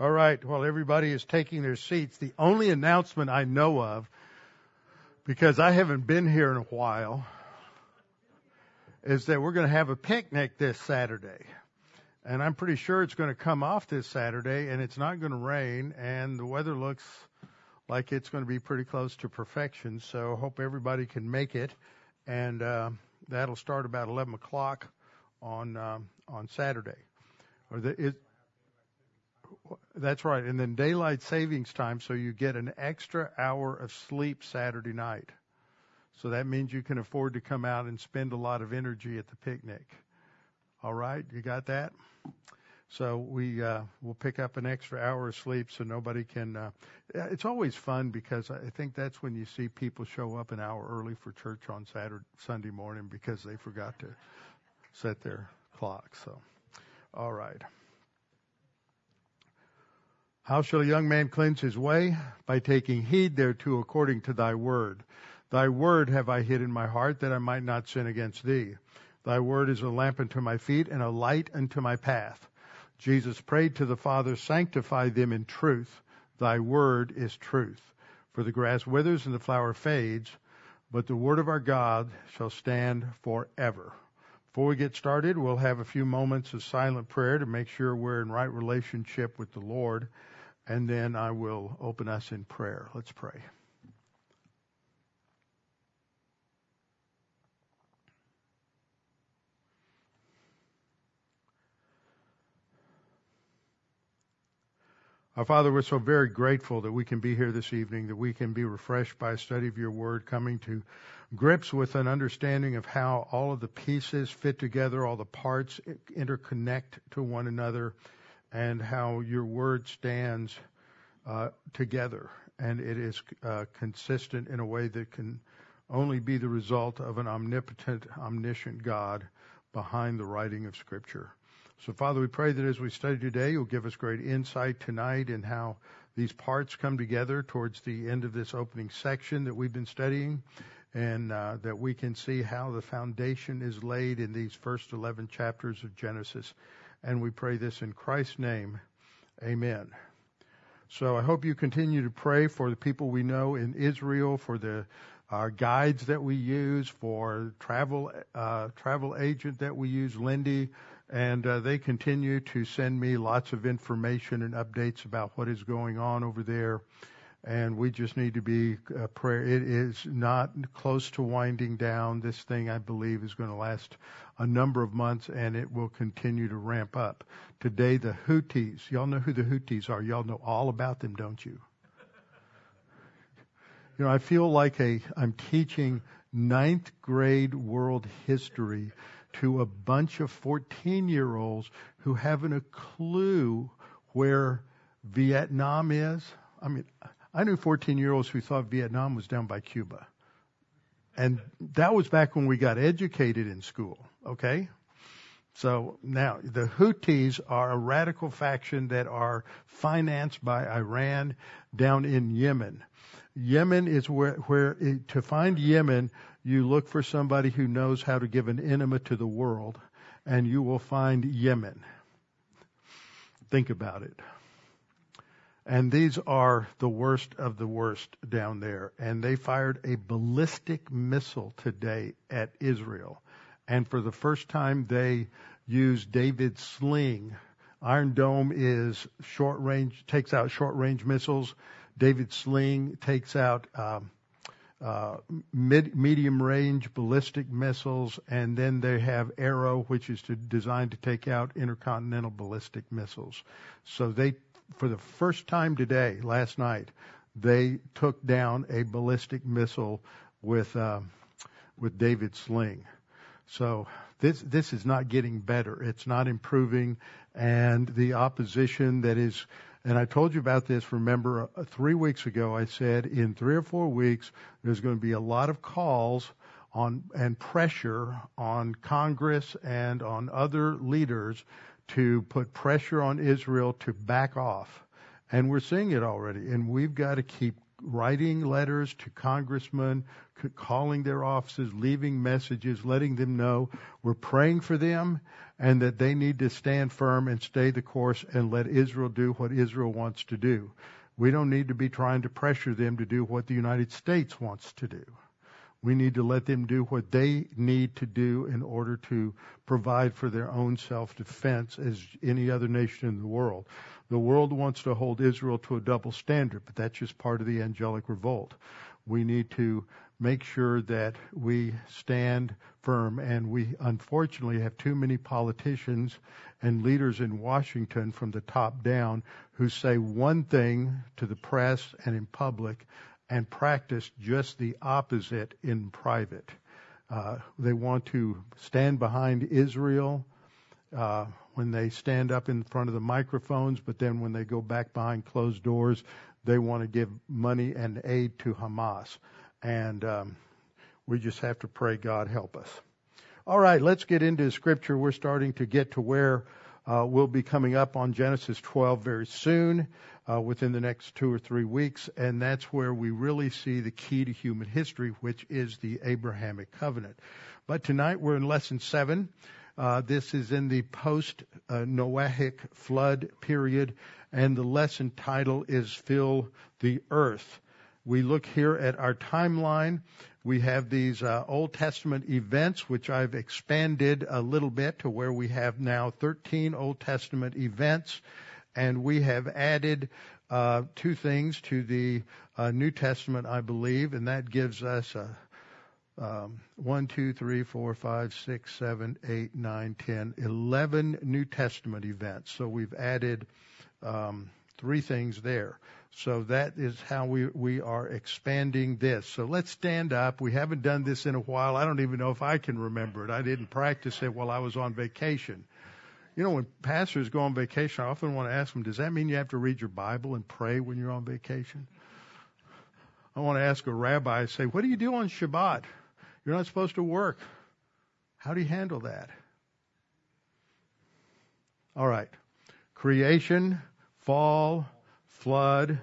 All right. While everybody is taking their seats, the only announcement I know of, because I haven't been here in a while, is that we're going to have a picnic this Saturday. And I'm pretty sure it's going to come off this Saturday and it's not going to rain and the weather looks like it's going to be pretty close to perfection. So hope everybody can make it. And, uh, that'll start about 11 o'clock on, um, on Saturday. Or the, that's right. And then daylight savings time, so you get an extra hour of sleep Saturday night. So that means you can afford to come out and spend a lot of energy at the picnic. All right, you got that? So we uh, will pick up an extra hour of sleep so nobody can. Uh, it's always fun because I think that's when you see people show up an hour early for church on Saturday, Sunday morning because they forgot to set their clock. So, all right. How shall a young man cleanse his way? By taking heed thereto according to thy word. Thy word have I hid in my heart that I might not sin against thee. Thy word is a lamp unto my feet and a light unto my path. Jesus prayed to the Father, sanctify them in truth. Thy word is truth. For the grass withers and the flower fades, but the word of our God shall stand forever. Before we get started, we'll have a few moments of silent prayer to make sure we're in right relationship with the Lord and then I will open us in prayer. Let's pray. Our Father, we're so very grateful that we can be here this evening, that we can be refreshed by a study of your word, coming to grips with an understanding of how all of the pieces fit together, all the parts interconnect to one another, and how your word stands uh, together, and it is uh, consistent in a way that can only be the result of an omnipotent, omniscient God behind the writing of Scripture. So, Father, we pray that as we study today, you'll give us great insight tonight in how these parts come together towards the end of this opening section that we've been studying, and uh, that we can see how the foundation is laid in these first 11 chapters of Genesis. And we pray this in Christ's name. Amen. So I hope you continue to pray for the people we know in Israel, for the our guides that we use, for travel uh, travel agent that we use, Lindy, and uh, they continue to send me lots of information and updates about what is going on over there and we just need to be uh, prayer. It is not close to winding down. This thing, I believe, is going to last a number of months, and it will continue to ramp up. Today, the Houthis. Y'all know who the Houthis are. Y'all know all about them, don't you? You know, I feel like a I'm teaching ninth grade world history to a bunch of 14 year olds who haven't a clue where Vietnam is. I mean, I knew 14 year olds who thought Vietnam was down by Cuba. And that was back when we got educated in school, okay? So now the Houthis are a radical faction that are financed by Iran down in Yemen. Yemen is where, where eh, to find Yemen, you look for somebody who knows how to give an enema to the world, and you will find Yemen. Think about it. And these are the worst of the worst down there. And they fired a ballistic missile today at Israel. And for the first time, they used David's sling. Iron Dome is short range, takes out short range missiles. David sling takes out um, uh, mid, medium range ballistic missiles, and then they have Arrow, which is to, designed to take out intercontinental ballistic missiles. So they for the first time today, last night, they took down a ballistic missile with uh, with David sling. So this this is not getting better. It's not improving, and the opposition that is. And I told you about this. Remember, uh, three weeks ago, I said in three or four weeks there's going to be a lot of calls on and pressure on Congress and on other leaders to put pressure on Israel to back off. And we're seeing it already. And we've got to keep writing letters to congressmen, calling their offices, leaving messages, letting them know we're praying for them and that they need to stand firm and stay the course and let Israel do what Israel wants to do. We don't need to be trying to pressure them to do what the United States wants to do. We need to let them do what they need to do in order to provide for their own self defense as any other nation in the world. The world wants to hold Israel to a double standard, but that's just part of the angelic revolt. We need to make sure that we stand firm, and we unfortunately have too many politicians and leaders in Washington from the top down who say one thing to the press and in public and practice just the opposite in private. Uh, they want to stand behind Israel uh, when they stand up in front of the microphones, but then when they go back behind closed doors, they want to give money and aid to Hamas. And um, we just have to pray God help us. All right, let's get into Scripture. We're starting to get to where uh, we'll be coming up on Genesis 12 very soon, uh, within the next two or three weeks, and that's where we really see the key to human history, which is the Abrahamic covenant. But tonight we're in lesson seven. Uh, this is in the post Noahic flood period, and the lesson title is Fill the Earth. We look here at our timeline. We have these uh, Old Testament events, which I've expanded a little bit to where we have now 13 Old Testament events, and we have added uh, two things to the uh, New Testament, I believe, and that gives us a um, 1, 2, 3, 4, 5, 6, 7, 8, 9, 10, 11 New Testament events. So we've added um, three things there. So that is how we, we are expanding this. So let's stand up. We haven't done this in a while. I don't even know if I can remember it. I didn't practice it while I was on vacation. You know, when pastors go on vacation, I often want to ask them, does that mean you have to read your Bible and pray when you're on vacation? I want to ask a rabbi, say, what do you do on Shabbat? You're not supposed to work. How do you handle that? All right. Creation, fall, flood,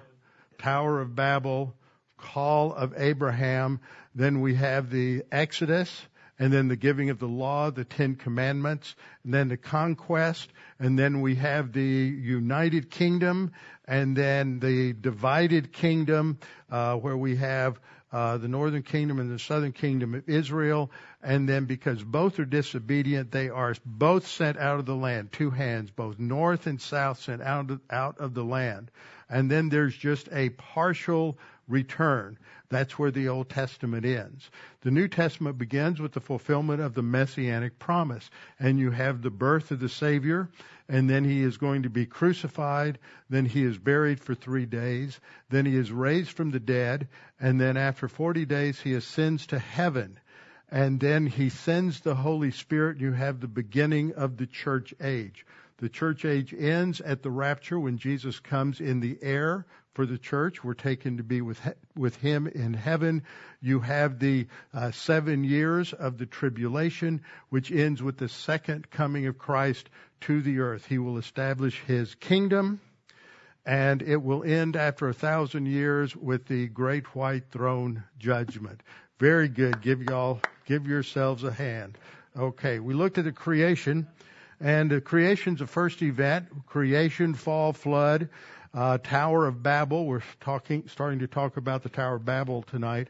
Tower of Babel, call of Abraham. Then we have the Exodus, and then the giving of the law, the Ten Commandments, and then the conquest, and then we have the United Kingdom, and then the divided kingdom, uh, where we have uh, the northern kingdom and the southern kingdom of Israel. And then because both are disobedient, they are both sent out of the land, two hands, both north and south sent out of, out of the land. And then there's just a partial return. That's where the Old Testament ends. The New Testament begins with the fulfillment of the messianic promise. And you have the birth of the Savior, and then he is going to be crucified, then he is buried for three days, then he is raised from the dead, and then after 40 days he ascends to heaven. And then he sends the Holy Spirit, you have the beginning of the church age. The church age ends at the rapture when Jesus comes in the air for the church. We're taken to be with with Him in heaven. You have the uh, seven years of the tribulation, which ends with the second coming of Christ to the earth. He will establish His kingdom, and it will end after a thousand years with the great white throne judgment. Very good. Give y'all, give yourselves a hand. Okay, we looked at the creation. And uh, creation's the first event. Creation, fall, flood, uh, Tower of Babel. We're talking, starting to talk about the Tower of Babel tonight.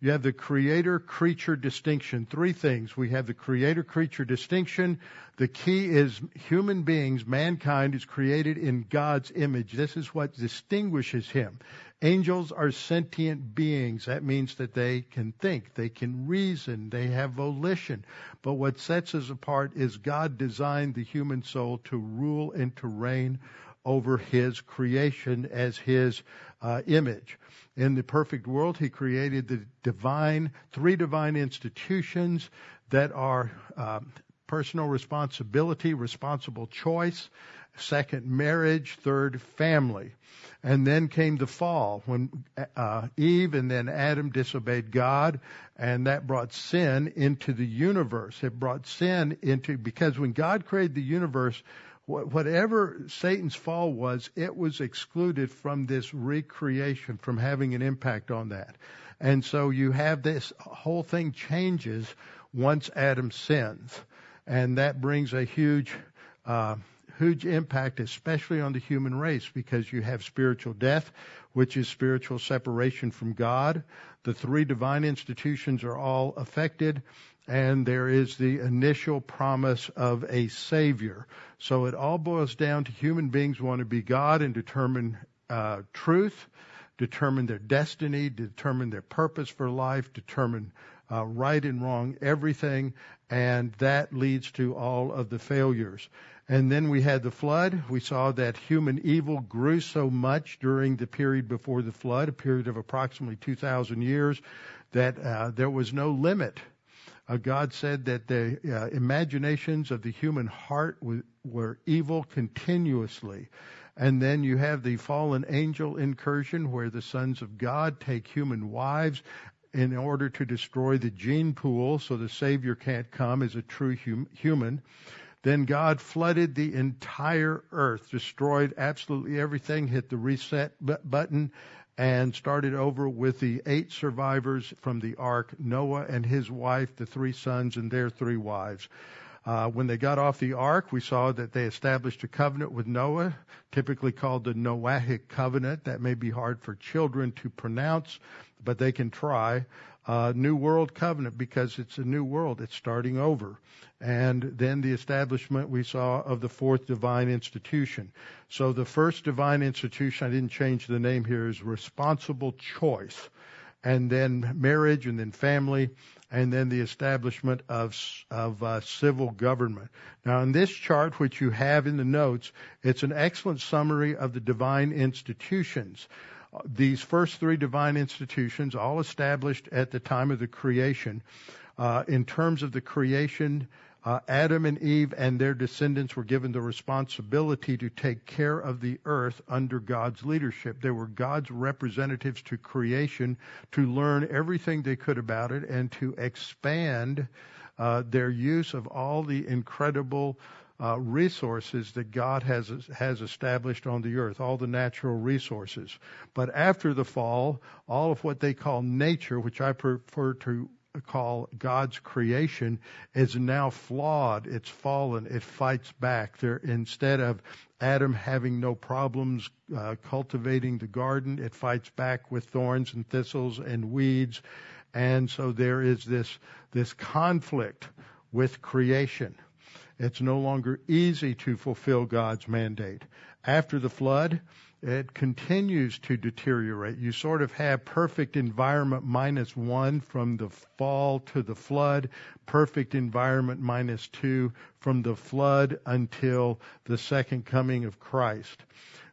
You have the creator creature distinction. Three things. We have the creator creature distinction. The key is human beings, mankind is created in God's image. This is what distinguishes him. Angels are sentient beings. That means that they can think, they can reason, they have volition. But what sets us apart is God designed the human soul to rule and to reign over his creation as his uh, image. In the perfect world, he created the divine, three divine institutions that are um, personal responsibility, responsible choice, second marriage, third family. And then came the fall when uh, Eve and then Adam disobeyed God, and that brought sin into the universe. It brought sin into, because when God created the universe, whatever Satan's fall was, it was excluded from this recreation, from having an impact on that. And so you have this whole thing changes once Adam sins. And that brings a huge, uh, huge impact, especially on the human race, because you have spiritual death, which is spiritual separation from God. The three divine institutions are all affected and there is the initial promise of a savior. So it all boils down to human beings want to be God and determine uh, truth, determine their destiny, determine their purpose for life, determine uh, right and wrong, everything, and that leads to all of the failures. And then we had the flood. We saw that human evil grew so much during the period before the flood, a period of approximately 2,000 years, that uh, there was no limit uh, God said that the uh, imaginations of the human heart w- were evil continuously. And then you have the fallen angel incursion where the sons of God take human wives in order to destroy the gene pool so the Savior can't come as a true hum- human. Then God flooded the entire earth, destroyed absolutely everything, hit the reset button, and started over with the eight survivors from the ark Noah and his wife, the three sons, and their three wives. Uh, when they got off the ark, we saw that they established a covenant with Noah, typically called the Noahic covenant. That may be hard for children to pronounce, but they can try. Uh, new World Covenant because it's a new world. It's starting over. And then the establishment we saw of the fourth divine institution. So the first divine institution, I didn't change the name here, is responsible choice. And then marriage and then family and then the establishment of, of uh, civil government. Now in this chart, which you have in the notes, it's an excellent summary of the divine institutions these first three divine institutions, all established at the time of the creation, uh, in terms of the creation, uh, Adam and Eve and their descendants were given the responsibility to take care of the earth under God's leadership. They were God's representatives to creation to learn everything they could about it and to expand uh, their use of all the incredible uh, resources that God has has established on the earth, all the natural resources. But after the fall, all of what they call nature, which I prefer to call God's creation, is now flawed. It's fallen. It fights back. There, instead of Adam having no problems uh, cultivating the garden, it fights back with thorns and thistles and weeds, and so there is this this conflict with creation. It's no longer easy to fulfill God's mandate. After the flood, it continues to deteriorate. You sort of have perfect environment minus one from the fall to the flood, perfect environment minus two from the flood until the second coming of Christ.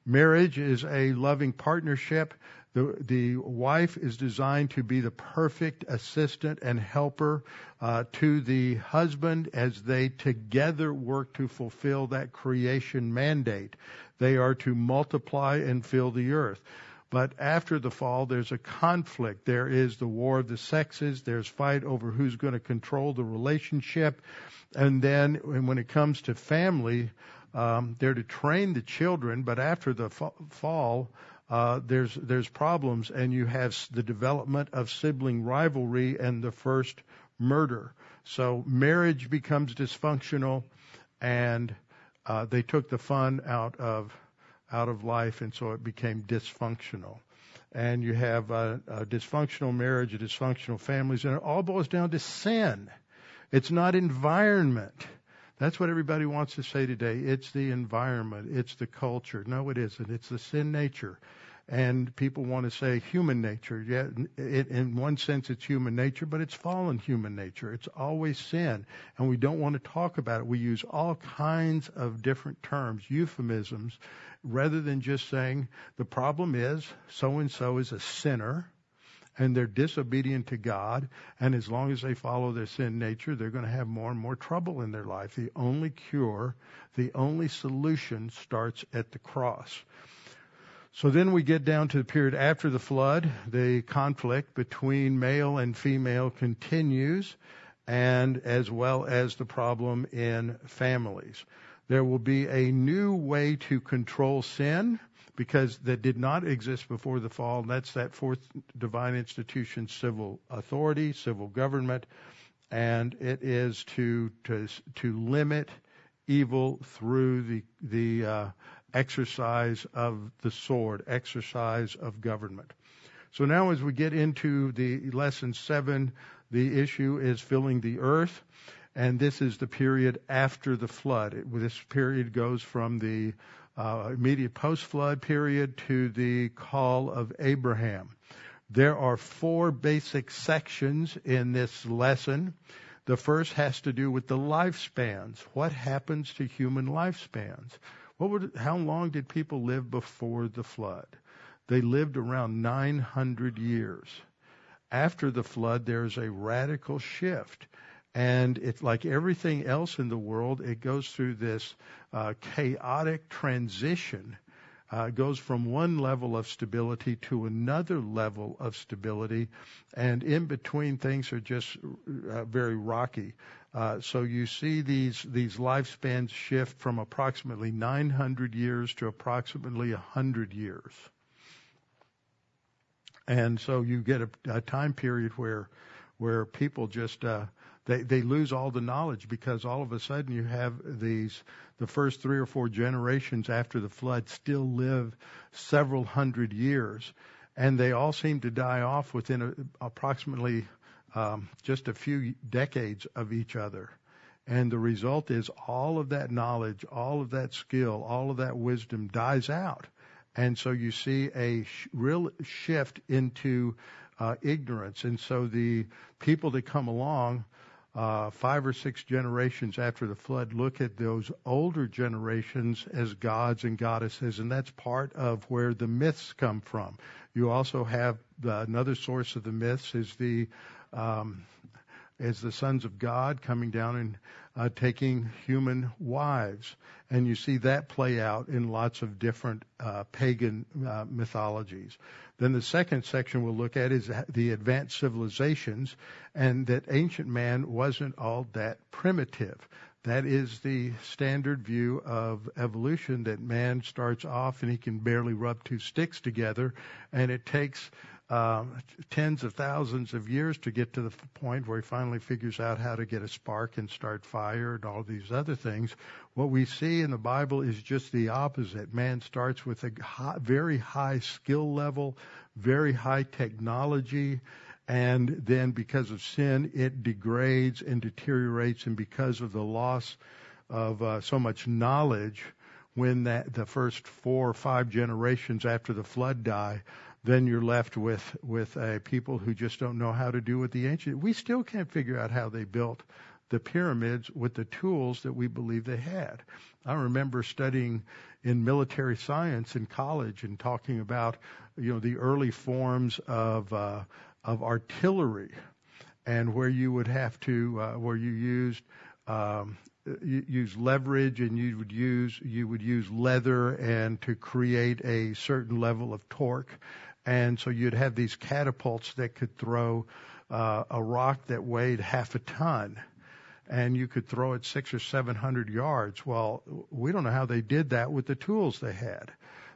Marriage is a loving partnership the, the wife is designed to be the perfect assistant and helper uh, to the husband as they together work to fulfill that creation mandate. They are to multiply and fill the earth. But after the fall, there's a conflict. There is the war of the sexes. There's fight over who's going to control the relationship. And then when it comes to family, um, they're to train the children, but after the fall, uh, there's there's problems, and you have the development of sibling rivalry and the first murder. So marriage becomes dysfunctional, and uh, they took the fun out of out of life, and so it became dysfunctional. And you have a, a dysfunctional marriage, a dysfunctional families, and it all boils down to sin. It's not environment. That's what everybody wants to say today. It's the environment. It's the culture. No, it isn't. It's the sin nature and people want to say human nature. Yeah, it, in one sense, it's human nature, but it's fallen human nature. It's always sin, and we don't want to talk about it. We use all kinds of different terms, euphemisms, rather than just saying the problem is so and so is a sinner. And they're disobedient to God, and as long as they follow their sin nature, they're going to have more and more trouble in their life. The only cure, the only solution starts at the cross. So then we get down to the period after the flood. The conflict between male and female continues, and as well as the problem in families. There will be a new way to control sin because that did not exist before the fall. And that's that fourth divine institution, civil authority, civil government, and it is to to to limit evil through the the uh, exercise of the sword, exercise of government. So now, as we get into the lesson seven, the issue is filling the earth, and this is the period after the flood. It, this period goes from the Uh, immediate post-flood period to the call of Abraham. There are four basic sections in this lesson. The first has to do with the lifespans. What happens to human lifespans? What would, how long did people live before the flood? They lived around 900 years. After the flood, there's a radical shift. And it's like everything else in the world, it goes through this uh, chaotic transition. Uh, goes from one level of stability to another level of stability, and in between things are just uh, very rocky. Uh, so you see these these lifespans shift from approximately 900 years to approximately 100 years. And so you get a, a time period where where people just uh, they they lose all the knowledge because all of a sudden you have these the first three or four generations after the flood still live several hundred years, and they all seem to die off within a, approximately um, just a few decades of each other. And the result is all of that knowledge, all of that skill, all of that wisdom dies out. And so you see a sh- real shift into uh, ignorance. And so the people that come along, uh, five or six generations after the flood, look at those older generations as gods and goddesses, and that's part of where the myths come from. You also have the, another source of the myths is the um, as the sons of God coming down and uh, taking human wives. And you see that play out in lots of different uh, pagan uh, mythologies. Then the second section we'll look at is the advanced civilizations, and that ancient man wasn't all that primitive. That is the standard view of evolution that man starts off and he can barely rub two sticks together, and it takes tens of thousands of years to get to the point where he finally figures out how to get a spark and start fire and all these other things. What we see in the Bible is just the opposite. Man starts with a high, very high skill level, very high technology, and then because of sin, it degrades and deteriorates, and because of the loss of uh, so much knowledge, when that the first four or five generations after the flood die, then you're left with with a people who just don't know how to do what the ancient. We still can't figure out how they built the pyramids with the tools that we believe they had. I remember studying in military science in college and talking about you know the early forms of uh, of artillery and where you would have to uh, where you used um, use leverage and you would use you would use leather and to create a certain level of torque and so you'd have these catapults that could throw uh, a rock that weighed half a ton, and you could throw it six or seven hundred yards. Well, we don't know how they did that with the tools they had.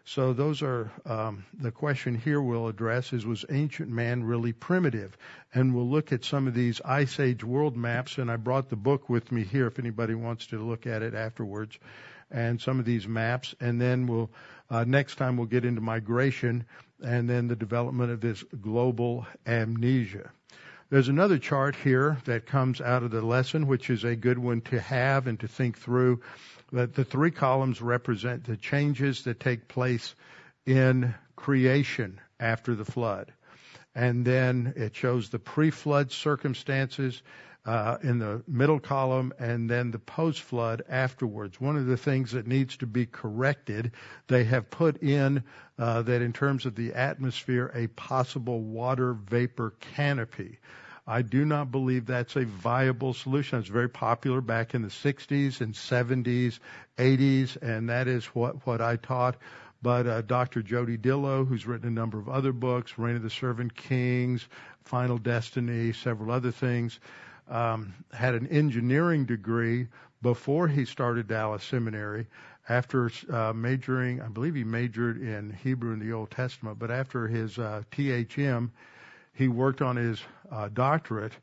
So those are um, the question here we'll address is was ancient man really primitive? And we'll look at some of these ice age world maps. And I brought the book with me here if anybody wants to look at it afterwards, and some of these maps. And then we'll uh, next time we'll get into migration and then the development of this global amnesia. There's another chart here that comes out of the lesson, which is a good one to have and to think through. That the three columns represent the changes that take place in creation after the flood. And then it shows the pre-flood circumstances uh, in the middle column and then the post flood afterwards. One of the things that needs to be corrected, they have put in uh, that in terms of the atmosphere, a possible water vapor canopy. I do not believe that's a viable solution. It's very popular back in the 60s and 70s, 80s, and that is what, what I taught. But uh, Dr. Jody Dillow, who's written a number of other books, Reign of the Servant Kings, Final Destiny, several other things, um, had an engineering degree before he started Dallas Seminary. After uh, majoring, I believe he majored in Hebrew and the Old Testament, but after his uh, THM, he worked on his uh, doctorate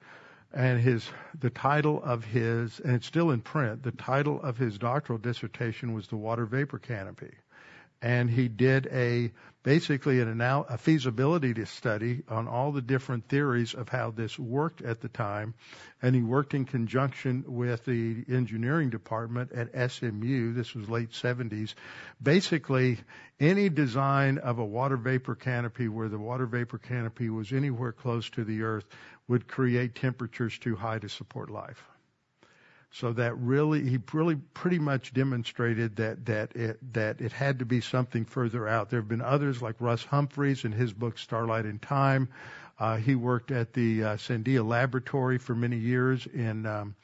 and his the title of his and it's still in print the title of his doctoral dissertation was the water vapor canopy and he did a basically an anal- a feasibility study on all the different theories of how this worked at the time. And he worked in conjunction with the engineering department at SMU this was late 70s basically any design of a water vapor canopy where the water vapor canopy was anywhere close to the earth would create temperatures too high to support life so that really, he really pretty much demonstrated that that it that it had to be something further out. There have been others like Russ Humphreys in his book Starlight and Time. Uh, he worked at the uh, Sandia Laboratory for many years in um,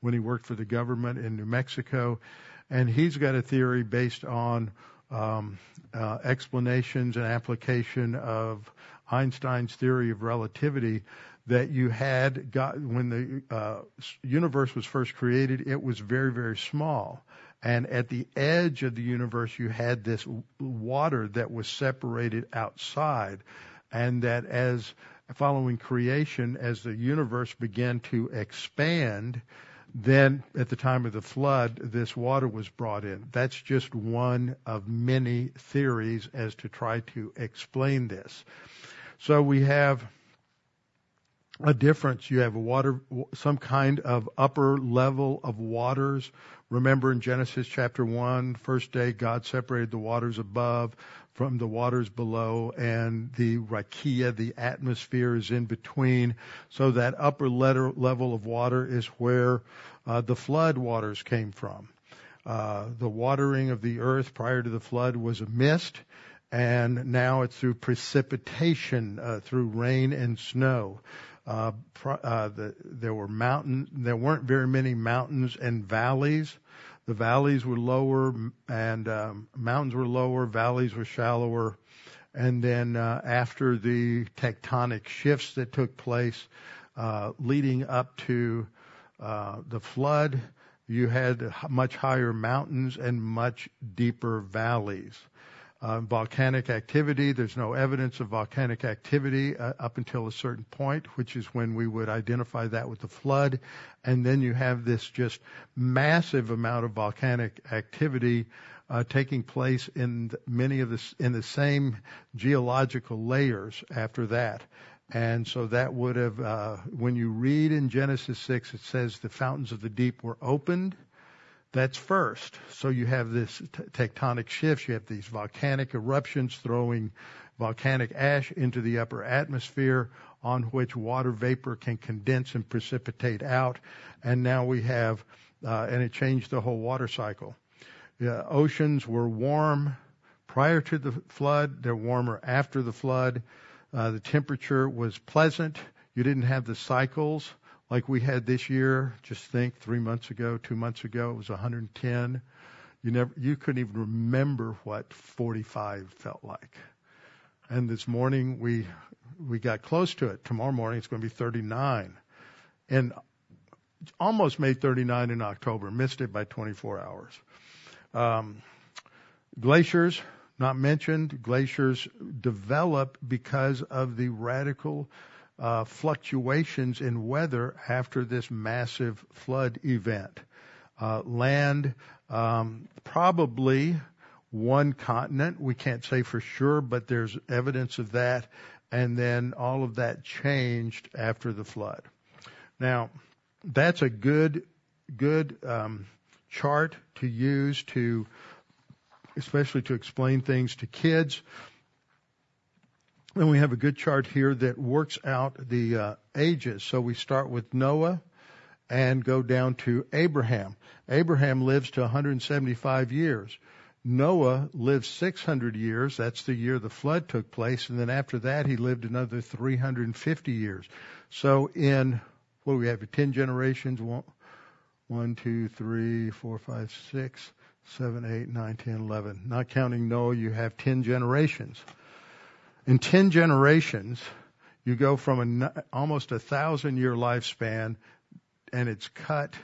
when he worked for the government in New Mexico, and he's got a theory based on um, uh, explanations and application of Einstein's theory of relativity that you had got when the uh, universe was first created, it was very, very small. And at the edge of the universe, you had this water that was separated outside. And that as following creation, as the universe began to expand, then at the time of the flood, this water was brought in. That's just one of many theories as to try to explain this. So we have a difference. You have a water, some kind of upper level of waters. Remember in Genesis chapter 1, first day, God separated the waters above from the waters below, and the rakia, the atmosphere, is in between. So that upper level of water is where uh, the flood waters came from. Uh, the watering of the earth prior to the flood was a mist, and now it's through precipitation, uh, through rain and snow. Uh, uh, the, there were mountain, there weren't very many mountains and valleys. The valleys were lower and um, mountains were lower, valleys were shallower. And then uh, after the tectonic shifts that took place uh, leading up to uh, the flood, you had much higher mountains and much deeper valleys uh, volcanic activity. There's no evidence of volcanic activity uh, up until a certain point, which is when we would identify that with the flood. And then you have this just massive amount of volcanic activity uh, taking place in many of the in the same geological layers after that. And so that would have, uh, when you read in Genesis 6, it says the fountains of the deep were opened that's first. So you have this t- tectonic shifts. You have these volcanic eruptions throwing volcanic ash into the upper atmosphere on which water vapor can condense and precipitate out. And now we have, uh, and it changed the whole water cycle. The oceans were warm prior to the flood. They're warmer after the flood. Uh, the temperature was pleasant. You didn't have the cycles like we had this year. Just think, three months ago, two months ago, it was 110. You never, you couldn't even remember what 45 felt like. And this morning we we got close to it. Tomorrow morning it's going to be 39, and almost made 39 in October. Missed it by 24 hours. Um, glaciers, not mentioned. Glaciers develop because of the radical uh, fluctuations in weather after this massive flood event. Uh, land, um, probably one continent. We can't say for sure, but there's evidence of that. And then all of that changed after the flood. Now, that's a good, good um, chart to use to, especially to explain things to kids. And we have a good chart here that works out the uh, ages. So we start with Noah and go down to Abraham. Abraham lives to 175 years. Noah lived 600 years. That's the year the flood took place. And then after that, he lived another 350 years. So in, what do we have, 10 generations? One, one, two, three, four, five, six, seven, eight, nine, ten, eleven. Not counting Noah, you have 10 generations. In 10 generations, you go from a, almost a thousand year lifespan and it's cut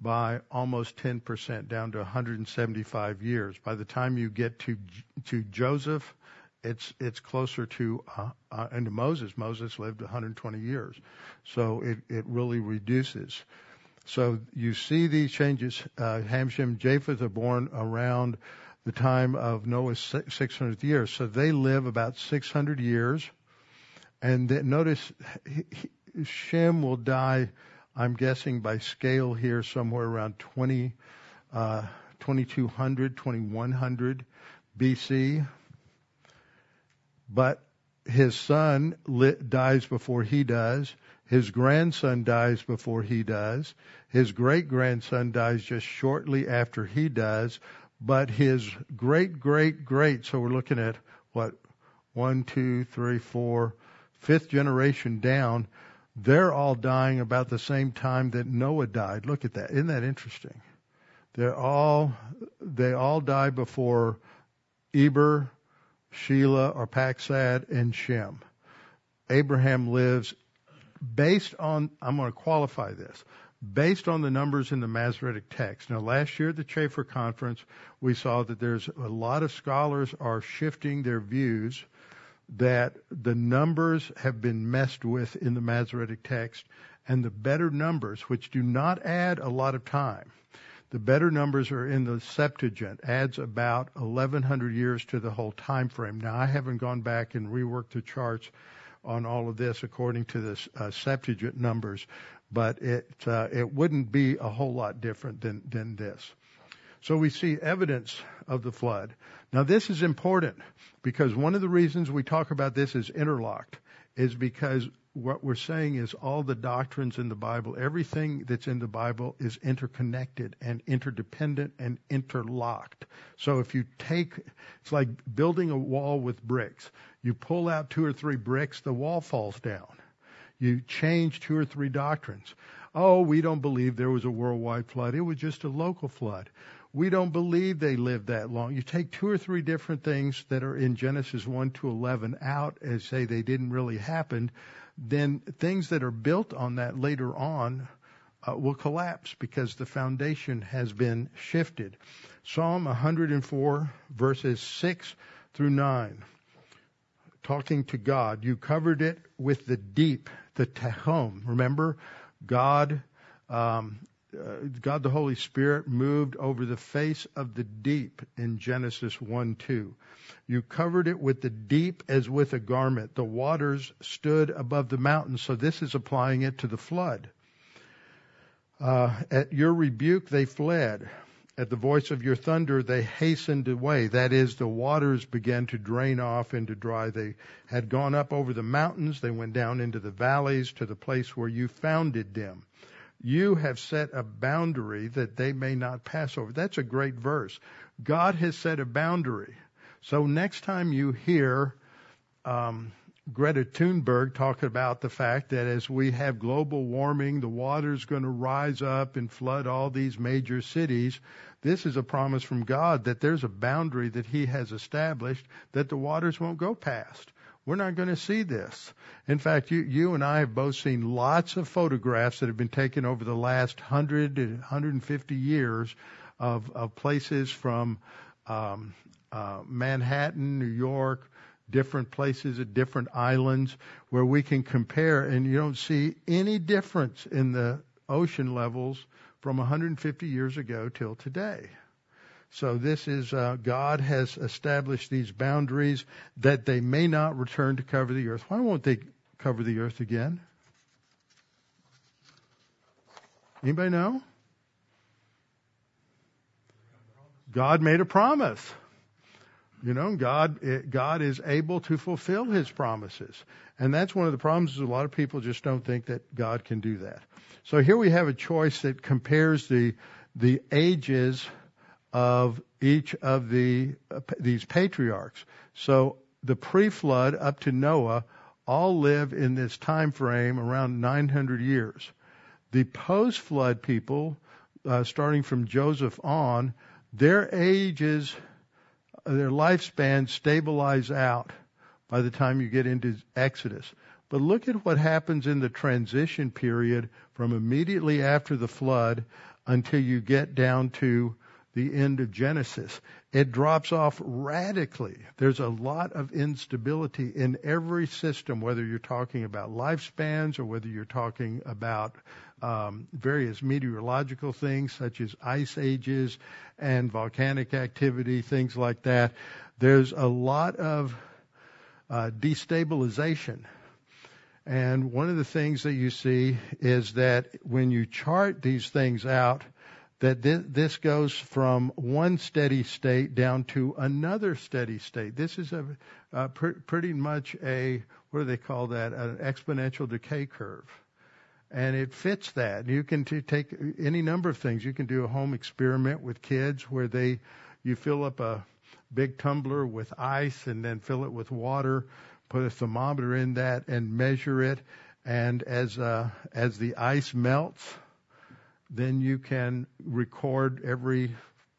by almost 10% down to 175 years. By the time you get to to Joseph, it's it's closer to uh, uh, and to Moses. Moses lived 120 years, so it it really reduces. So you see these changes. Uh, Ham, Shem, Japheth are born around the time of Noah's 600th year, so they live about 600 years. And then notice he, he, Shem will die I'm guessing by scale here somewhere around 20, uh, 2200, 2100 BC. But his son dies before he does. His grandson dies before he does. His great grandson dies just shortly after he does. But his great great great, so we're looking at what, one, two, three, four, fifth generation down, they're all dying about the same time that Noah died. Look at that. Isn't that interesting? They're all, they all die before Eber, Shelah, Arphaxad, and Shem. Abraham lives based on, I'm going to qualify this, based on the numbers in the Masoretic text. Now, last year at the Chafer Conference, we saw that there's a lot of scholars are shifting their views that the numbers have been messed with in the Masoretic text, and the better numbers, which do not add a lot of time, the better numbers are in the Septuagint, adds about 1100 years to the whole time frame. Now, I haven't gone back and reworked the charts on all of this according to the uh, Septuagint numbers, but it uh, it wouldn't be a whole lot different than than this. So we see evidence of the flood. Now this is important because one of the reasons we talk about this is interlocked is because what we're saying is all the doctrines in the Bible, everything that's in the Bible is interconnected and interdependent and interlocked. So if you take, it's like building a wall with bricks. You pull out two or three bricks, the wall falls down. You change two or three doctrines. Oh, we don't believe there was a worldwide flood. It was just a local flood we don't believe they lived that long. You take two or three different things that are in Genesis 1 to 11 out and say they didn't really happen, then things that are built on that later on uh, will collapse because the foundation has been shifted. Psalm 104 verses 6 through 9. Talking to God, you covered it with the deep, the tehom. Remember, God um, uh, God the Holy Spirit moved over the face of the deep in Genesis 1 2. You covered it with the deep as with a garment. The waters stood above the mountains. So this is applying it to the flood. Uh, at your rebuke, they fled. At the voice of your thunder, they hastened away. That is, the waters began to drain off and to dry. They had gone up over the mountains. They went down into the valleys to the place where you founded them. You have set a boundary that they may not pass over. That's a great verse. God has set a boundary. So next time you hear um, Greta Thunberg talk about the fact that as we have global warming, the water's going to rise up and flood all these major cities. This is a promise from God that there's a boundary that He has established that the waters won't go past. We're not going to see this. In fact, you, you and I have both seen lots of photographs that have been taken over the last 100 to 150 years of, of places from um, uh, Manhattan, New York, different places at different islands where we can compare, and you don't see any difference in the ocean levels from 150 years ago till today. So this is uh, God has established these boundaries that they may not return to cover the earth. Why won't they cover the earth again? Anybody know? God made a promise. You know, God God is able to fulfill His promises, and that's one of the problems. Is a lot of people just don't think that God can do that. So here we have a choice that compares the the ages of each of the uh, these patriarchs. So the pre-flood up to Noah all live in this time frame around 900 years. The post-flood people, uh, starting from Joseph on, their ages, their lifespan stabilize out by the time you get into Exodus. But look at what happens in the transition period from immediately after the flood until you get down to the end of Genesis. It drops off radically. There's a lot of instability in every system, whether you're talking about lifespans or whether you're talking about um, various meteorological things such as ice ages and volcanic activity, things like that. There's a lot of uh, destabilization. And one of the things that you see is that when you chart these things out, that this goes from one steady state down to another steady state. This is a, a pr- pretty much a what do they call that? An exponential decay curve, and it fits that. You can t- take any number of things. You can do a home experiment with kids where they you fill up a big tumbler with ice and then fill it with water, put a thermometer in that and measure it, and as uh, as the ice melts then you can record every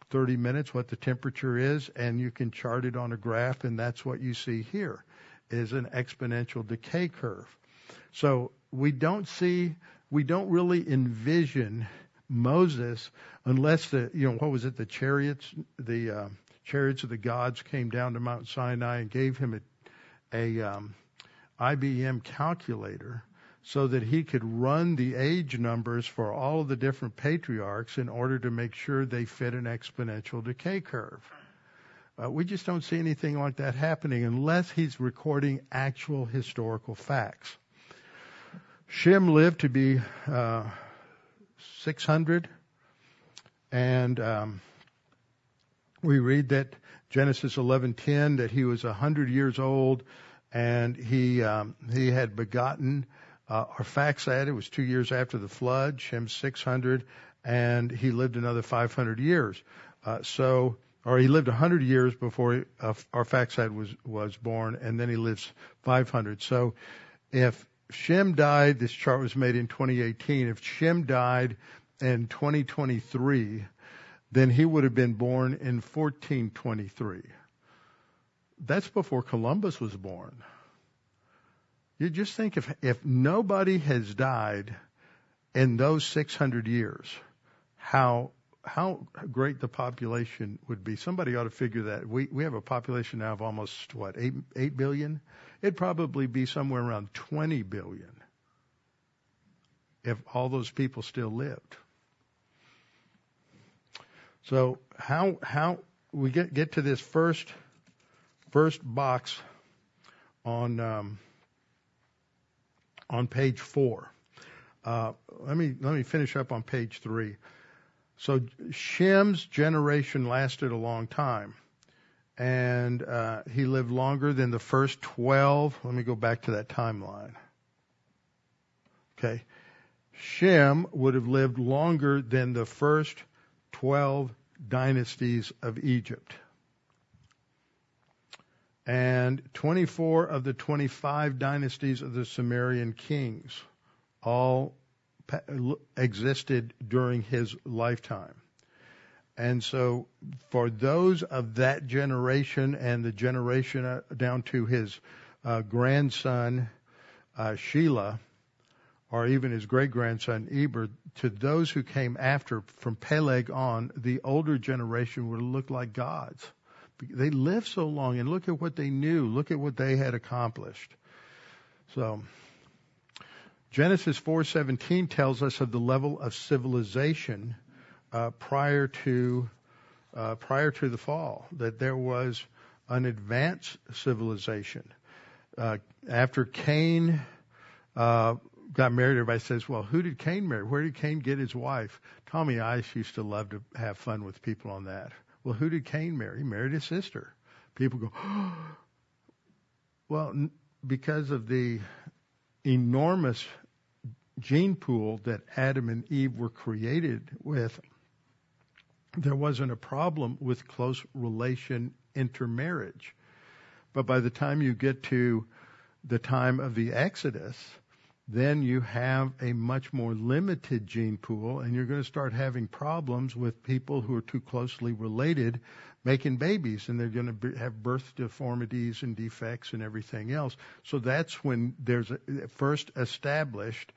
30 minutes what the temperature is and you can chart it on a graph and that's what you see here is an exponential decay curve. So we don't see, we don't really envision Moses unless the, you know, what was it, the chariots, the uh, chariots of the gods came down to Mount Sinai and gave him a, a um, IBM calculator so that he could run the age numbers for all of the different patriarchs in order to make sure they fit an exponential decay curve. Uh, we just don't see anything like that happening unless he's recording actual historical facts. Shem lived to be uh, 600, and um, we read that Genesis 11:10 that he was 100 years old, and he um, he had begotten uh, Arphaxad, it was two years after the flood, Shem 600, and he lived another 500 years. Uh, so, or he lived 100 years before uh, Arphaxad was, was born, and then he lives 500. So, if Shem died, this chart was made in 2018. If Shem died in 2023, then he would have been born in 1423. That's before Columbus was born. You just think if, if nobody has died in those 600 years, how, how great the population would be. Somebody ought to figure that. We, we have a population now of almost, what, 8, 8 billion? It'd probably be somewhere around 20 billion if all those people still lived. So how, how we get, get to this first, first box on, um, on page four. Uh, let me let me finish up on page three. So Shem's generation lasted a long time, and uh, he lived longer than the first twelve. Let me go back to that timeline. Okay, Shem would have lived longer than the first twelve dynasties of Egypt and 24 of the 25 dynasties of the Sumerian kings all existed during his lifetime. And so, for those of that generation and the generation uh, down to his uh, grandson uh, Shelah, or even his great grandson Eber, to those who came after from Peleg on, the older generation would look like gods they lived so long and look at what they knew. Look at what they had accomplished. So, Genesis 4:17 tells us of the level of civilization uh, prior to uh, prior to the fall. That there was an advanced civilization. Uh, after Cain uh, got married, everybody says, "Well, who did Cain marry? Where did Cain get his wife?" Tommy Ice used to love to have fun with people on that. Well, who did Cain marry? He married his sister. People go, well, because of the enormous gene pool that Adam and Eve were created with, there wasn't a problem with close relation intermarriage. But by the time you get to the time of the Exodus, then you have a much more limited gene pool, and you're going to start having problems with people who are too closely related making babies, and they're going to be, have birth deformities and defects and everything else. So that's when there's a, first established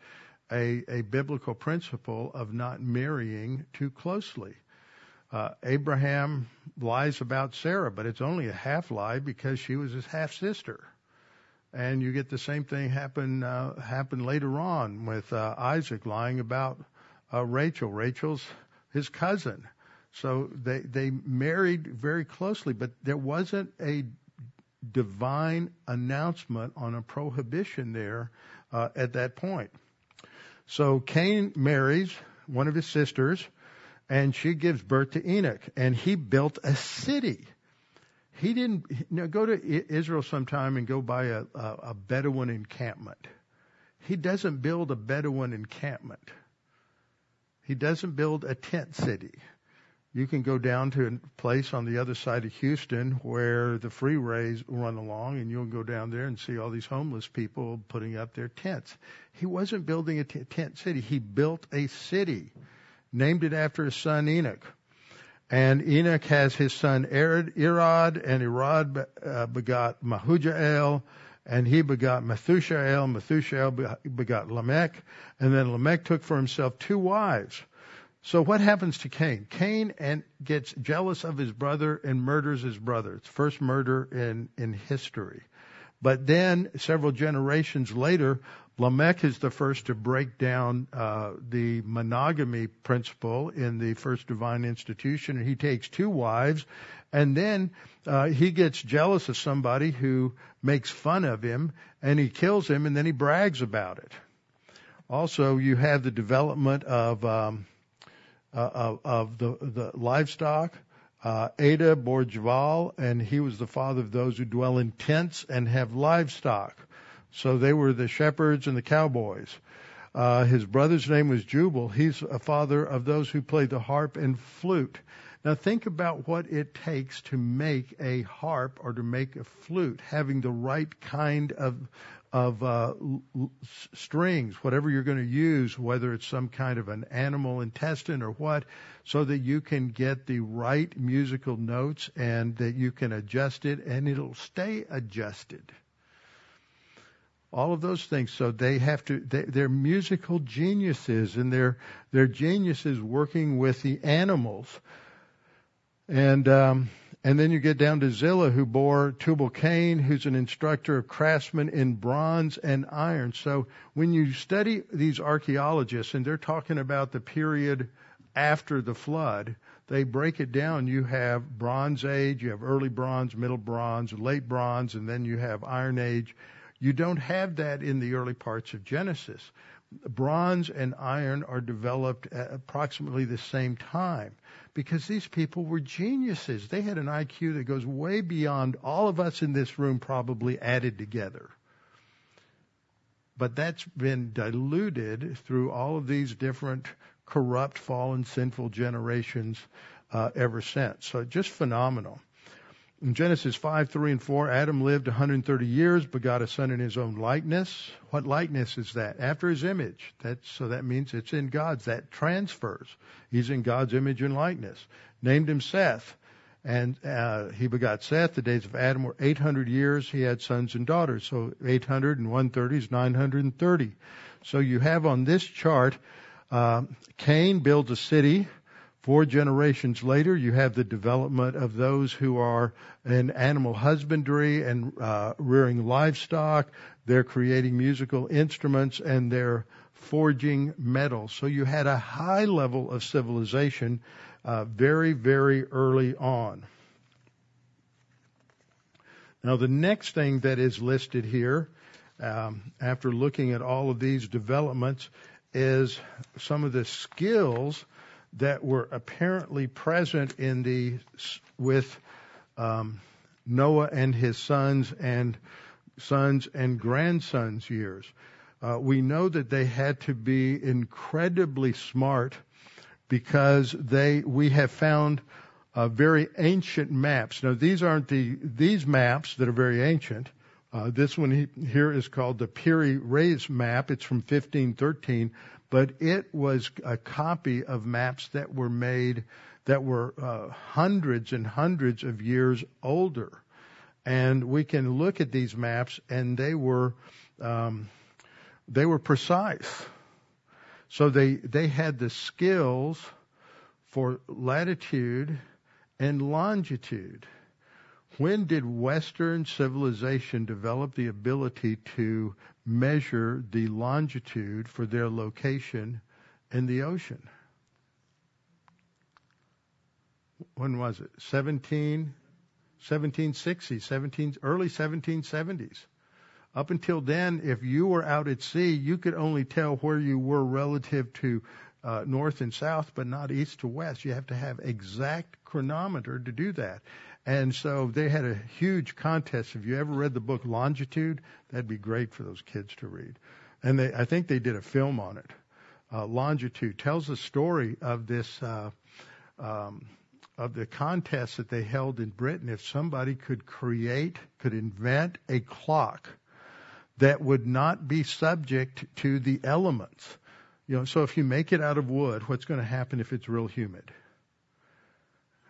a, a biblical principle of not marrying too closely. Uh, Abraham lies about Sarah, but it's only a half lie because she was his half sister. And you get the same thing happen uh, happen later on with uh, Isaac lying about uh, Rachel. Rachel's his cousin. So they they married very closely, but there wasn't a divine announcement on a prohibition there uh, at that point. So Cain marries one of his sisters, and she gives birth to Enoch, and he built a city. He didn't you know, go to Israel sometime and go buy a, a, a Bedouin encampment. He doesn't build a Bedouin encampment. He doesn't build a tent city. You can go down to a place on the other side of Houston where the freeways run along, and you'll go down there and see all these homeless people putting up their tents. He wasn't building a t- tent city. He built a city named it after his son Enoch. And Enoch has his son Irad, and Irad uh, begot Mahujael, and he begot Methushael. Methushael begot Lamech, and then Lamech took for himself two wives. So what happens to Cain? Cain and gets jealous of his brother and murders his brother. It's first murder in in history. But then several generations later, Lamech is the first to break down uh, the monogamy principle in the first divine institution, and he takes two wives, and then uh, he gets jealous of somebody who makes fun of him, and he kills him, and then he brags about it. Also, you have the development of um, uh, of, of the the livestock. Uh, Ada bore Jabal, and he was the father of those who dwell in tents and have livestock. So they were the shepherds and the cowboys. Uh, his brother's name was Jubal. He's a father of those who play the harp and flute. Now think about what it takes to make a harp or to make a flute, having the right kind of of uh, strings, whatever you're going to use, whether it's some kind of an animal intestine or what, so that you can get the right musical notes and that you can adjust it and it'll stay adjusted all of those things. So they have to, they, they're musical geniuses and they're, they're geniuses working with the animals. And, um, and then you get down to Zillah, who bore Tubal Cain, who's an instructor of craftsmen in bronze and iron. So when you study these archaeologists, and they're talking about the period after the flood, they break it down. You have Bronze Age, you have early bronze, middle bronze, late bronze, and then you have Iron Age. You don't have that in the early parts of Genesis. Bronze and iron are developed at approximately the same time because these people were geniuses. They had an IQ that goes way beyond all of us in this room probably added together. But that's been diluted through all of these different corrupt, fallen, sinful generations uh, ever since. So just phenomenal. In Genesis 5, 3, and 4, Adam lived 130 years, begot a son in his own likeness. What likeness is that? After his image. That's, so that means it's in God's. That transfers. He's in God's image and likeness. Named him Seth. And uh, he begot Seth. The days of Adam were 800 years. He had sons and daughters. So 800 and 130 is 930. So you have on this chart, uh, Cain builds a city Four generations later, you have the development of those who are in animal husbandry and uh, rearing livestock. They're creating musical instruments and they're forging metal. So you had a high level of civilization uh, very, very early on. Now, the next thing that is listed here, um, after looking at all of these developments, is some of the skills that were apparently present in the with um, Noah and his sons and sons and grandsons' years. Uh, we know that they had to be incredibly smart because they we have found uh, very ancient maps. Now these aren't the these maps that are very ancient. Uh, this one he, here is called the Piri Reis map. It's from 1513, but it was a copy of maps that were made that were uh, hundreds and hundreds of years older. And we can look at these maps, and they were um, they were precise. So they they had the skills for latitude and longitude. When did Western civilization develop the ability to measure the longitude for their location in the ocean? When was it? 17, 1760s, 17, early 1770s. Up until then, if you were out at sea, you could only tell where you were relative to uh, north and south, but not east to west. You have to have exact chronometer to do that. And so they had a huge contest. If you ever read the book Longitude, that'd be great for those kids to read. And they, I think they did a film on it. Uh, Longitude tells the story of this, uh, um, of the contest that they held in Britain. If somebody could create, could invent a clock that would not be subject to the elements. You know, so if you make it out of wood, what's going to happen if it's real humid?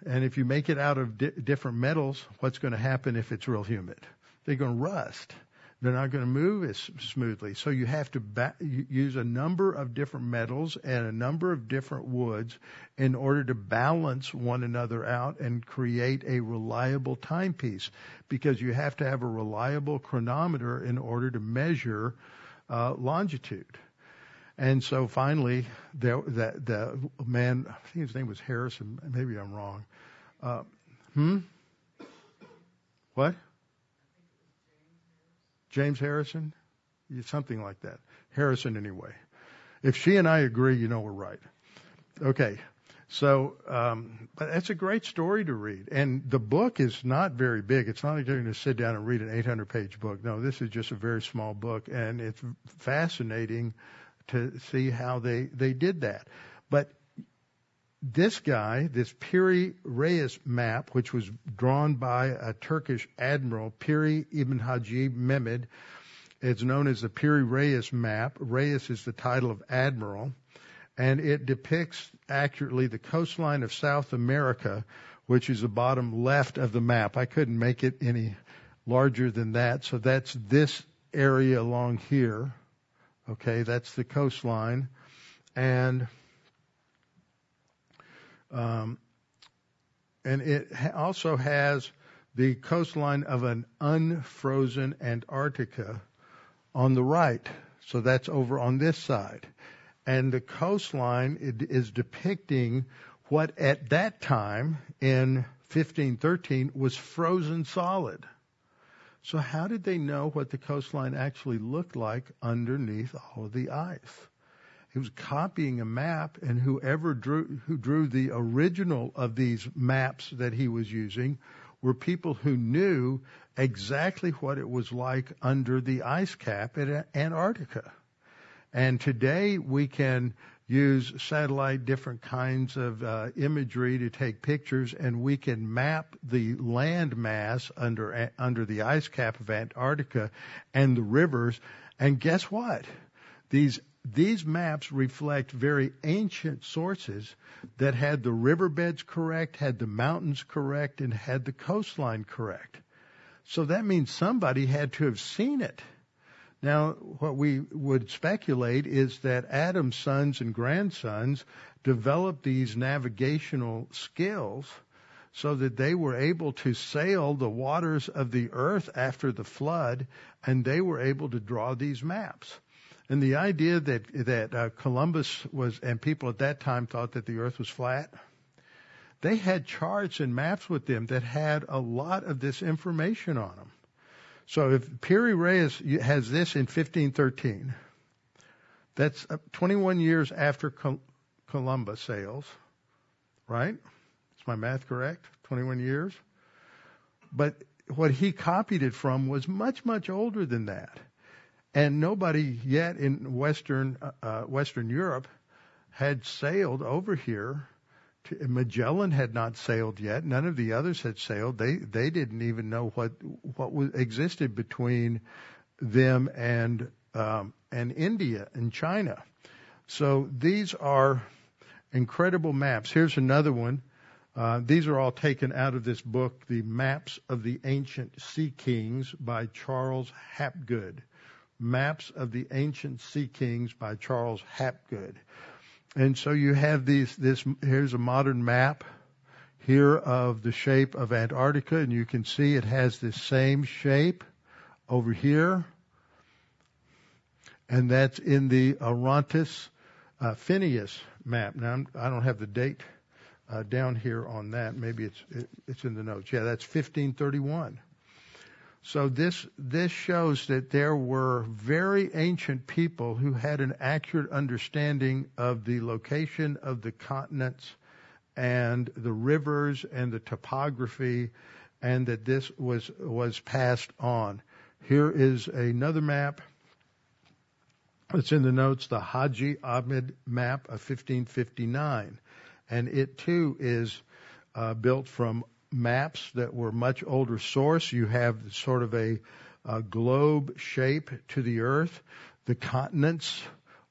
And if you make it out of di- different metals, what's going to happen if it's real humid? They're going to rust. They're not going to move as smoothly. So you have to ba- use a number of different metals and a number of different woods in order to balance one another out and create a reliable timepiece because you have to have a reliable chronometer in order to measure uh, longitude. And so finally, there, that the man, I think his name was Harrison. Maybe I'm wrong. Uh, hmm. What? James Harrison, something like that. Harrison, anyway. If she and I agree, you know we're right. Okay. So, um, but that's a great story to read. And the book is not very big. It's not like you're going to sit down and read an 800 page book. No, this is just a very small book and it's fascinating to see how they, they did that. But this guy, this Piri Reis map, which was drawn by a Turkish admiral, Piri ibn Haji Mehmed, it's known as the Piri Reis map. Reis is the title of admiral, and it depicts accurately the coastline of South America, which is the bottom left of the map. I couldn't make it any larger than that, so that's this area along here. Okay, that's the coastline. And um, and it also has the coastline of an unfrozen Antarctica on the right. So that's over on this side. And the coastline is depicting what at that time in 1513 was frozen solid. So how did they know what the coastline actually looked like underneath all of the ice? He was copying a map, and whoever drew who drew the original of these maps that he was using were people who knew exactly what it was like under the ice cap at Antarctica. And today we can use satellite, different kinds of uh, imagery to take pictures, and we can map the land mass under under the ice cap of Antarctica and the rivers. And guess what? These these maps reflect very ancient sources that had the riverbeds correct, had the mountains correct, and had the coastline correct. So that means somebody had to have seen it. Now, what we would speculate is that Adam's sons and grandsons developed these navigational skills so that they were able to sail the waters of the earth after the flood and they were able to draw these maps. And the idea that that uh, Columbus was and people at that time thought that the earth was flat, they had charts and maps with them that had a lot of this information on them. So if Piri Reis has this in 1513, that's 21 years after Columbus sails, right? Is my math correct? 21 years? But what he copied it from was much, much older than that. And nobody yet in Western, uh, uh Western Europe had sailed over here Magellan had not sailed yet. None of the others had sailed. They they didn't even know what what was, existed between them and um, and India and China. So these are incredible maps. Here's another one. Uh, these are all taken out of this book, The Maps of the Ancient Sea Kings by Charles Hapgood. Maps of the Ancient Sea Kings by Charles Hapgood. And so you have these, this, here's a modern map here of the shape of Antarctica, and you can see it has this same shape over here. And that's in the Oronteus uh, Finaeus map. Now, I'm, I do not have the date uh, down here on that. Maybe it's it, it's in the notes. Yeah, that's 1531. So this this shows that there were very ancient people who had an accurate understanding of the location of the continents and the rivers and the topography, and that this was was passed on. Here is another map. It's in the notes, the Haji Ahmed map of 1559, and it too is uh, built from maps that were much older source. You have sort of a, a globe shape to the earth. The continents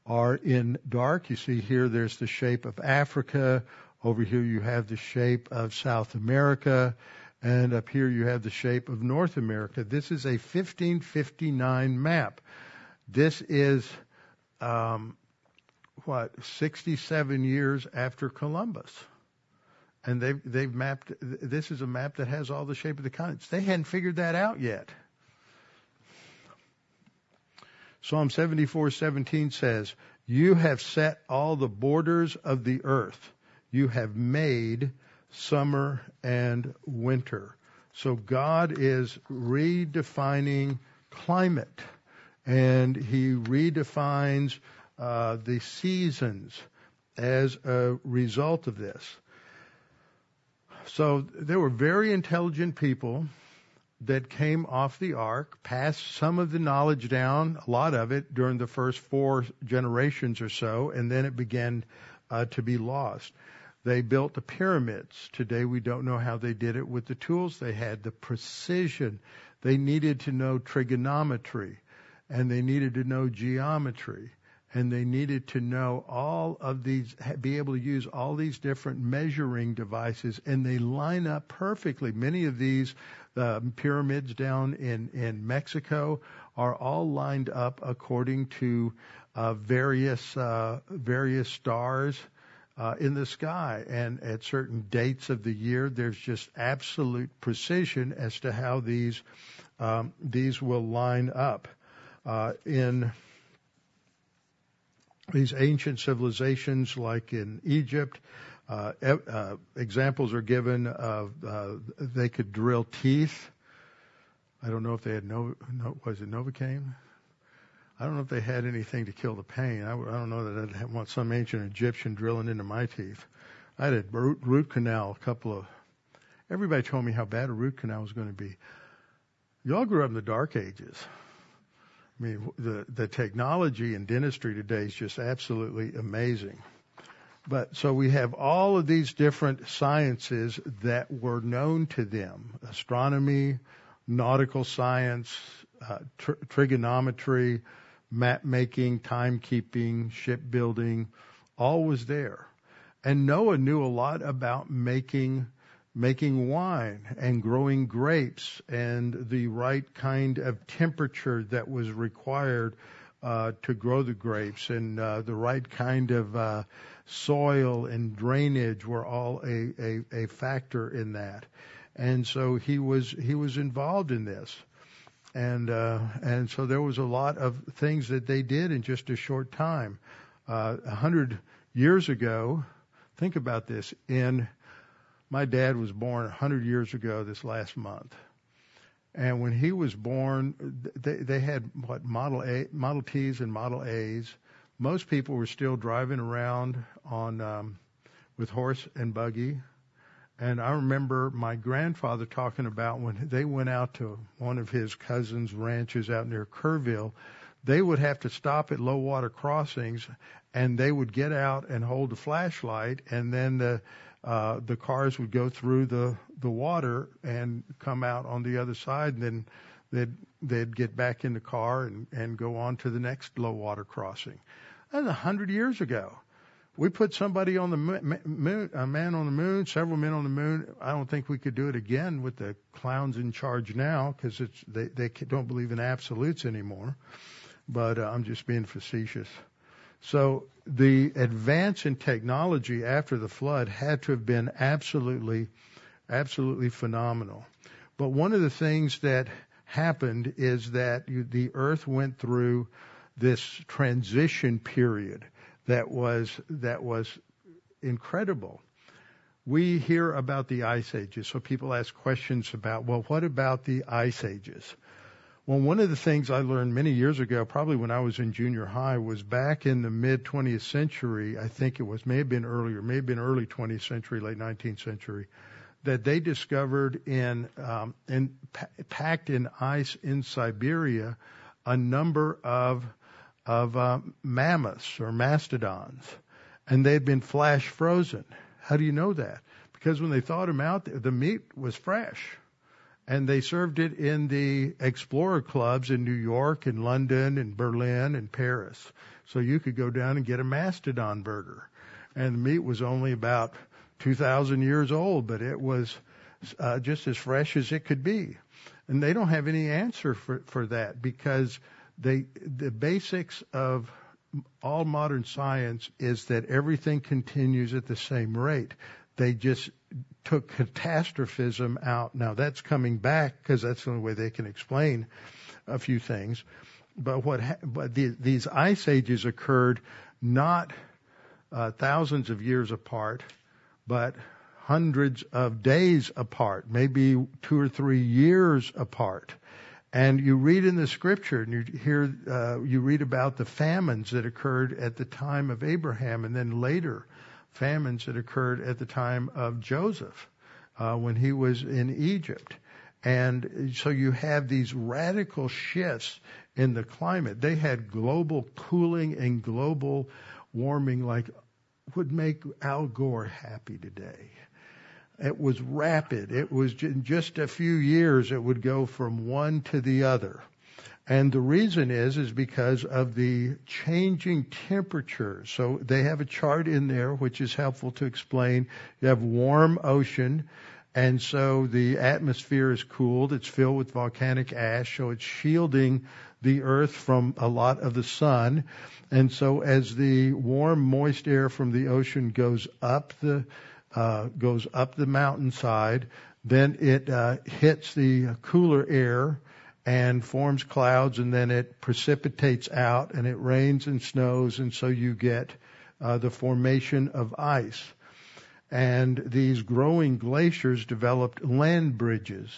are in dark. You see here there's the shape of Africa. Over here you have the shape of South America. And up here you have the shape of North America. This is a 1559 map. This is, um, what, 67 years after Columbus and they've they've mapped. This is a map that has all the shape of the continents. They hadn't figured that out yet. Psalm 74:17 says, "You have set all the borders of the earth. You have made summer and winter." So God is redefining climate, and He redefines uh, the seasons as a result of this. So there were very intelligent people that came off the ark, passed some of the knowledge down, a lot of it during the first four generations or so, and then it began uh, to be lost. They built the pyramids. Today we don't know how they did it with the tools they had, the precision. They needed to know trigonometry and they needed to know geometry and they needed to know all of these, be able to use all these different measuring devices, and they line up perfectly. Many of these uh, pyramids down in in Mexico are all lined up according to uh, various uh, various stars. Uh, in the sky, and at certain dates of the year, there's just absolute precision as to how these um, these will line up. Uh, in these ancient civilizations, like in Egypt, uh, uh, examples are given of uh, they could drill teeth. I don't know if they had no, no was it novocaine. I don't know if they had anything to kill the pain. I, I don't know that I'd want some ancient Egyptian drilling into my teeth. I had a root, root canal. A couple of everybody told me how bad a root canal was going to be. Y'all grew up in the dark ages. I mean, the, the technology in dentistry today is just absolutely amazing. But so we have all of these different sciences that were known to them astronomy, nautical science, uh, tr- trigonometry, map making, timekeeping, shipbuilding, all was there. And Noah knew a lot about making making wine and growing grapes and the right kind of temperature that was required uh, to grow the grapes and uh, the right kind of uh, soil and drainage were all a, a, a factor in that. And so he was he was involved in this, and uh, and so there was a lot of things that they did in just a short time. Uh, a hundred years ago, think about this in my dad was born 100 years ago this last month. And when he was born, they, they had what Model A, Model Ts and Model A's. Most people were still driving around on um, with horse and buggy. And I remember my grandfather talking about when they went out to one of his cousins' ranches out near Kerrville, they would have to stop at low water crossings and they would get out and hold a flashlight and then the the cars would go through the the water and come out on the other side, and then they'd they'd get back in the car and and go on to the next low water crossing. That's a hundred years ago. We put somebody on the moon, a man on the moon, several men on the moon. I don't think we could do it again with the clowns in charge now because it's they they don't believe in absolutes anymore. But uh, I'm just being facetious. So the advance in technology after the flood had to have been absolutely, absolutely phenomenal. But one of the things that happened is that you, the earth went through this transition period that was that was incredible. We hear about the ice ages, so people ask questions about, well, what about the ice ages? Well, one of the things I learned many years ago, probably when I was in junior high, was back in the mid 20th century. I think it was, may have been earlier, may have been early 20th century, late 19th century, that they discovered in, um, in packed in ice in Siberia a number of of uh, mammoths or mastodons, and they had been flash frozen. How do you know that? Because when they thawed them out, the meat was fresh and they served it in the explorer clubs in New York and London and Berlin and Paris. So you could go down and get a mastodon burger. And the meat was only about 2,000 years old, but it was uh, just as fresh as it could be. And they don't have any answer for, for that because they, the basics of all modern science is that everything continues at the same rate. They just took catastrophism out. Now that's coming back because that's the only way they can explain a few things. But what? Ha- but the, these ice ages occurred not uh, thousands of years apart, but hundreds of days apart, maybe two or three years apart. And you read in the scripture, and you hear, uh, you read about the famines that occurred at the time of Abraham, and then later famines that occurred at the time of Joseph uh, when he was in Egypt. And so you have these radical shifts in the climate. They had global cooling and global warming like would make Al Gore happy today. It was rapid. It was in just a few years it would go from one to the other. And the reason is, is because of the changing temperature. So they have a chart in there which is helpful to explain. You have warm ocean, and so the atmosphere is cooled. It's filled with volcanic ash, so it's shielding the earth from a lot of the sun. And so as the warm, moist air from the ocean goes up the, uh, goes up the mountainside, then it uh, hits the cooler air and forms clouds and then it precipitates out and it rains and snows and so you get uh, the formation of ice. And these growing glaciers developed land bridges.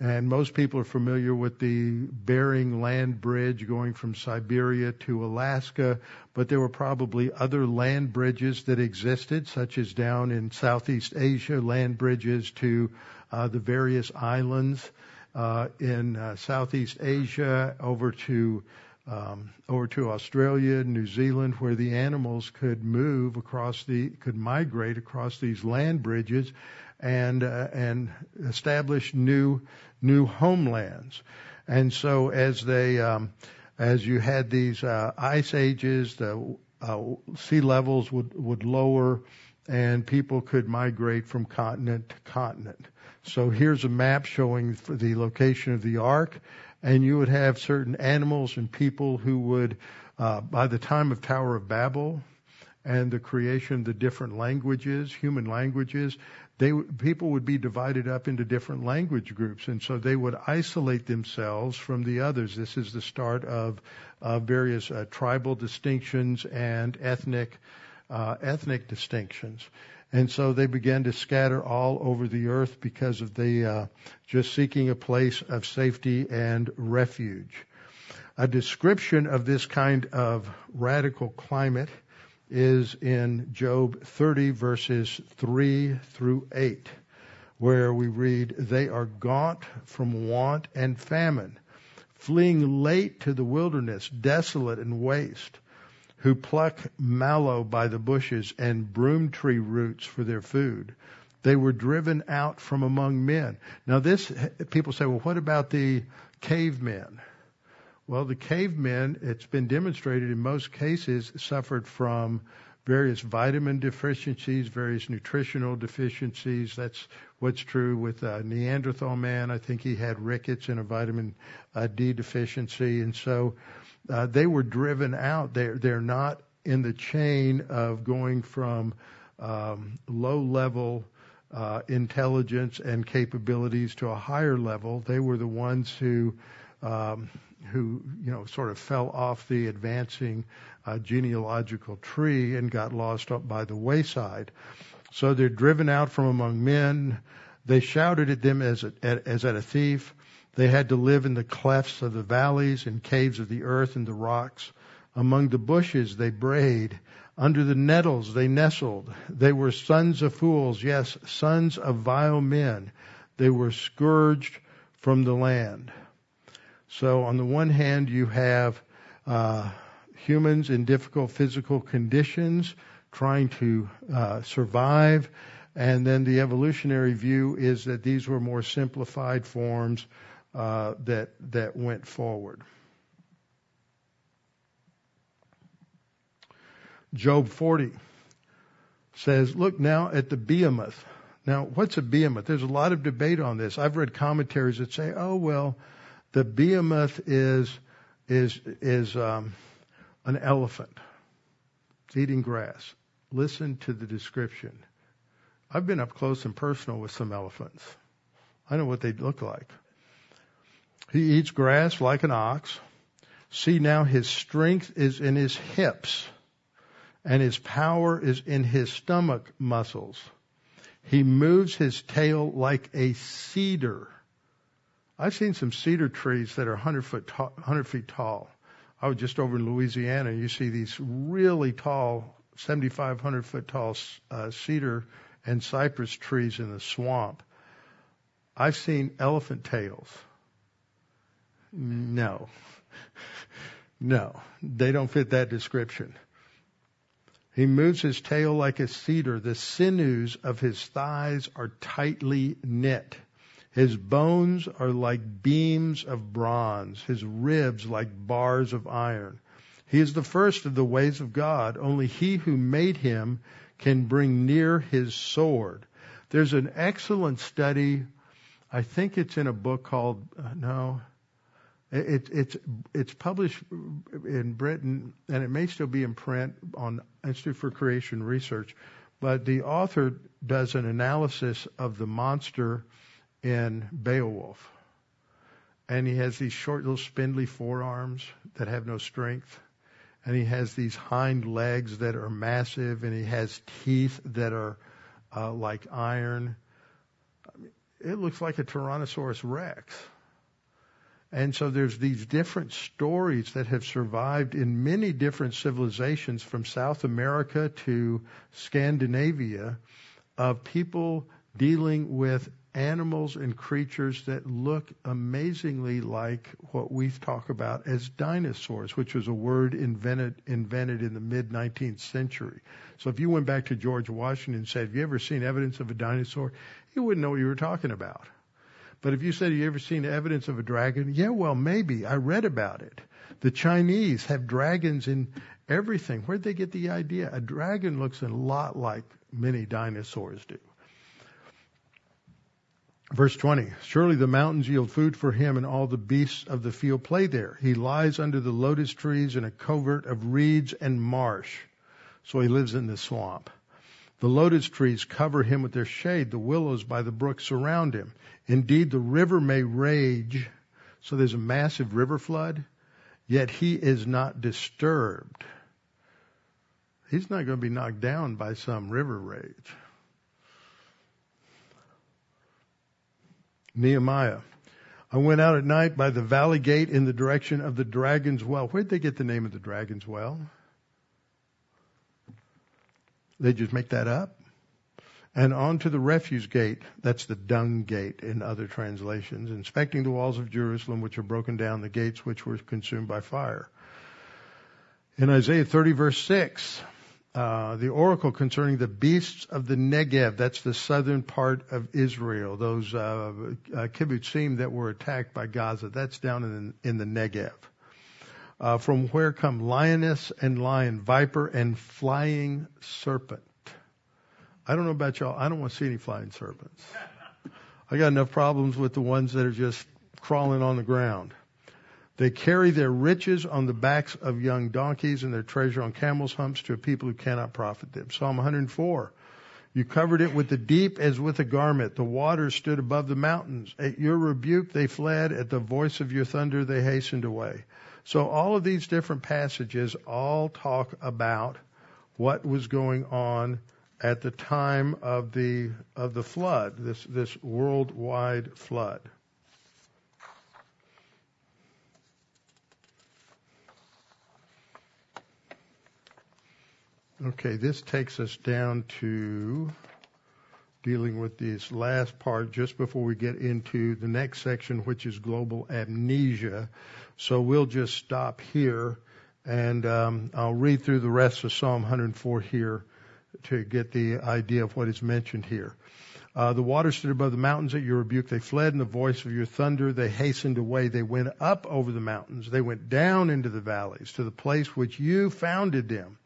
And most people are familiar with the Bering Land Bridge going from Siberia to Alaska, but there were probably other land bridges that existed, such as down in Southeast Asia, land bridges to uh, the various islands in uh, Southeast Asia over to um, over to Australia, New Zealand, where the animals could move across the could migrate across these land bridges, and uh, and establish new new homelands. And so as they um, as you had these uh, ice ages, the uh, sea levels would would lower, and people could migrate from continent to continent. So here's a map showing the location of the ark, and you would have certain animals and people who would, uh, by the time of Tower of Babel and the creation of the different languages, human languages, they people would be divided up into different language groups, and so they would isolate themselves from the others. This is the start of uh, various uh, tribal distinctions and ethnic uh, ethnic distinctions. And so they began to scatter all over the earth because of the uh, just seeking a place of safety and refuge. A description of this kind of radical climate is in Job 30 verses 3 through 8, where we read, They are gaunt from want and famine, fleeing late to the wilderness, desolate and waste. Who pluck mallow by the bushes and broom tree roots for their food. They were driven out from among men. Now this, people say, well, what about the cavemen? Well, the cavemen, it's been demonstrated in most cases, suffered from various vitamin deficiencies, various nutritional deficiencies. That's what's true with a Neanderthal man. I think he had rickets and a vitamin uh, D deficiency, and so uh, they were driven out. They're they're not in the chain of going from um, low level uh, intelligence and capabilities to a higher level. They were the ones who um, who you know sort of fell off the advancing uh, genealogical tree and got lost up by the wayside. So they're driven out from among men. They shouted at them as, a, as at a thief. They had to live in the clefts of the valleys and caves of the earth and the rocks. Among the bushes they brayed. Under the nettles they nestled. They were sons of fools, yes, sons of vile men. They were scourged from the land. So on the one hand, you have uh, humans in difficult physical conditions trying to uh, survive, and then the evolutionary view is that these were more simplified forms uh, that that went forward. Job 40 says, "Look now at the behemoth." Now, what's a behemoth? There's a lot of debate on this. I've read commentaries that say, "Oh well." The behemoth is is is um, an elephant. Eating grass. Listen to the description. I've been up close and personal with some elephants. I know what they look like. He eats grass like an ox. See now his strength is in his hips and his power is in his stomach muscles. He moves his tail like a cedar. I've seen some cedar trees that are 100 foot tall, 100 feet tall. I was just over in Louisiana. and You see these really tall, 7,500 foot tall uh, cedar and cypress trees in the swamp. I've seen elephant tails. No. No, they don't fit that description. He moves his tail like a cedar. The sinews of his thighs are tightly knit. His bones are like beams of bronze, his ribs like bars of iron. He is the first of the ways of God. Only he who made him can bring near his sword. There's an excellent study. I think it's in a book called, uh, no, it, it's, it's published in Britain and it may still be in print on Institute for Creation Research, but the author does an analysis of the monster in Beowulf. And he has these short little spindly forearms that have no strength. And he has these hind legs that are massive and he has teeth that are uh, like iron. I mean, it looks like a Tyrannosaurus Rex. And so there's these different stories that have survived in many different civilizations from South America to Scandinavia of people dealing with animals and creatures that look amazingly like what we talk about as dinosaurs, which was a word invented invented in the mid 19th century. So if you went back to George Washington and said, "Have you ever seen evidence of a dinosaur?" he wouldn't know what you were talking about. But if you said, "Have you ever seen evidence of a dragon?" Yeah, well, maybe. I read about it. The Chinese have dragons in everything. Where'd they get the idea? A dragon looks a lot like many dinosaurs do. Verse 20, surely the mountains yield food for him and all the beasts of the field play there. He lies under the lotus trees in a covert of reeds and marsh. So he lives in the swamp. The lotus trees cover him with their shade. The willows by the brook surround him. Indeed, the river may rage. So there's a massive river flood. Yet he is not disturbed. He's not going to be knocked down by some river rage. Nehemiah. I went out at night by the valley gate in the direction of the dragon's well. Where'd they get the name of the dragon's well? They just make that up? And on to the refuse gate. That's the dung gate in other translations. Inspecting the walls of Jerusalem, which are broken down, the gates which were consumed by fire. In Isaiah 30 verse 6, uh, the oracle concerning the beasts of the Negev, that's the southern part of Israel, those uh, uh, kibbutzim that were attacked by Gaza, that's down in, in the Negev. Uh, from where come lioness and lion, viper and flying serpent. I don't know about y'all, I don't want to see any flying serpents. I got enough problems with the ones that are just crawling on the ground. They carry their riches on the backs of young donkeys and their treasure on camels' humps to a people who cannot profit them. Psalm 104. You covered it with the deep as with a garment. The waters stood above the mountains. At your rebuke they fled. At the voice of your thunder they hastened away. So all of these different passages all talk about what was going on at the time of the of the flood, this this worldwide flood. Okay, this takes us down to dealing with this last part just before we get into the next section, which is global amnesia. So we'll just stop here and um, I'll read through the rest of Psalm 104 here to get the idea of what is mentioned here. Uh, the waters stood above the mountains at your rebuke. They fled in the voice of your thunder. They hastened away. They went up over the mountains. They went down into the valleys to the place which you founded them.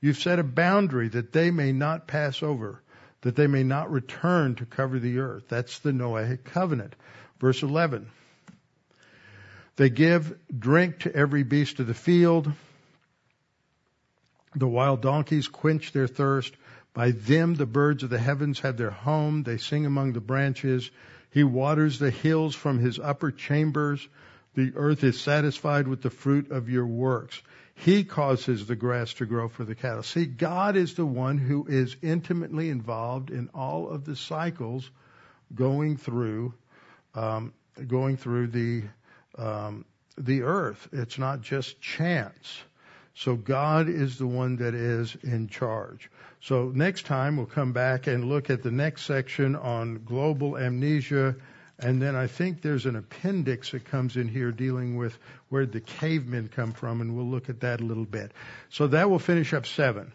You've set a boundary that they may not pass over, that they may not return to cover the earth. That's the Noahic covenant. Verse 11. They give drink to every beast of the field. The wild donkeys quench their thirst. By them the birds of the heavens have their home. They sing among the branches. He waters the hills from his upper chambers. The earth is satisfied with the fruit of your works. He causes the grass to grow for the cattle. See, God is the one who is intimately involved in all of the cycles going through, um, going through the um, the earth. It's not just chance. So God is the one that is in charge. So next time we'll come back and look at the next section on global amnesia and then I think there's an appendix that comes in here dealing with where the cavemen come from, and we'll look at that a little bit. So that will finish up seven.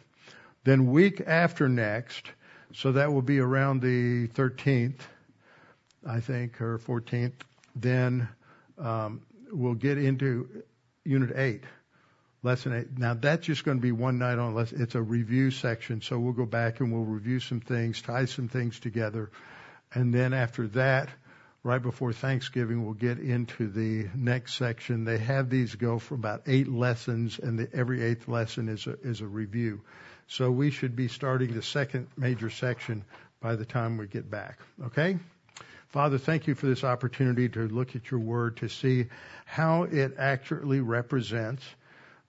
Then week after next, so that will be around the 13th, I think, or 14th. Then um, we'll get into Unit 8, Lesson 8. Now that's just going to be one night on lesson. It's a review section, so we'll go back and we'll review some things, tie some things together, and then after that right before Thanksgiving, we'll get into the next section. They have these go for about eight lessons, and the, every eighth lesson is a, is a review. So we should be starting the second major section by the time we get back. Okay? Father, thank you for this opportunity to look at your word to see how it accurately represents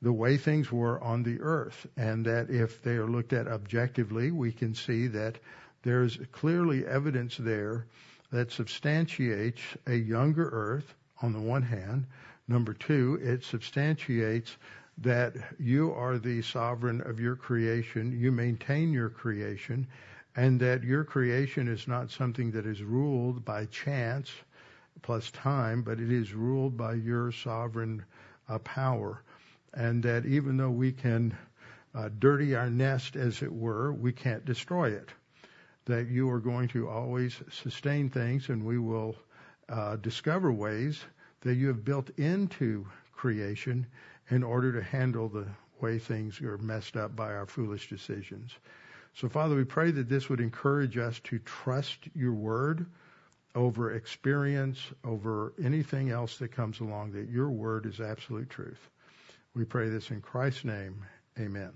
the way things were on the earth, and that if they are looked at objectively, we can see that there's clearly evidence there that substantiates a younger earth on the one hand. Number two, it substantiates that you are the sovereign of your creation, you maintain your creation, and that your creation is not something that is ruled by chance plus time, but it is ruled by your sovereign uh, power. And that even though we can uh, dirty our nest, as it were, we can't destroy it that you are going to always sustain things and we will uh, discover ways that you have built into creation in order to handle the way things are messed up by our foolish decisions. So, Father, we pray that this would encourage us to trust your word over experience, over anything else that comes along, that your word is absolute truth. We pray this in Christ's name. Amen.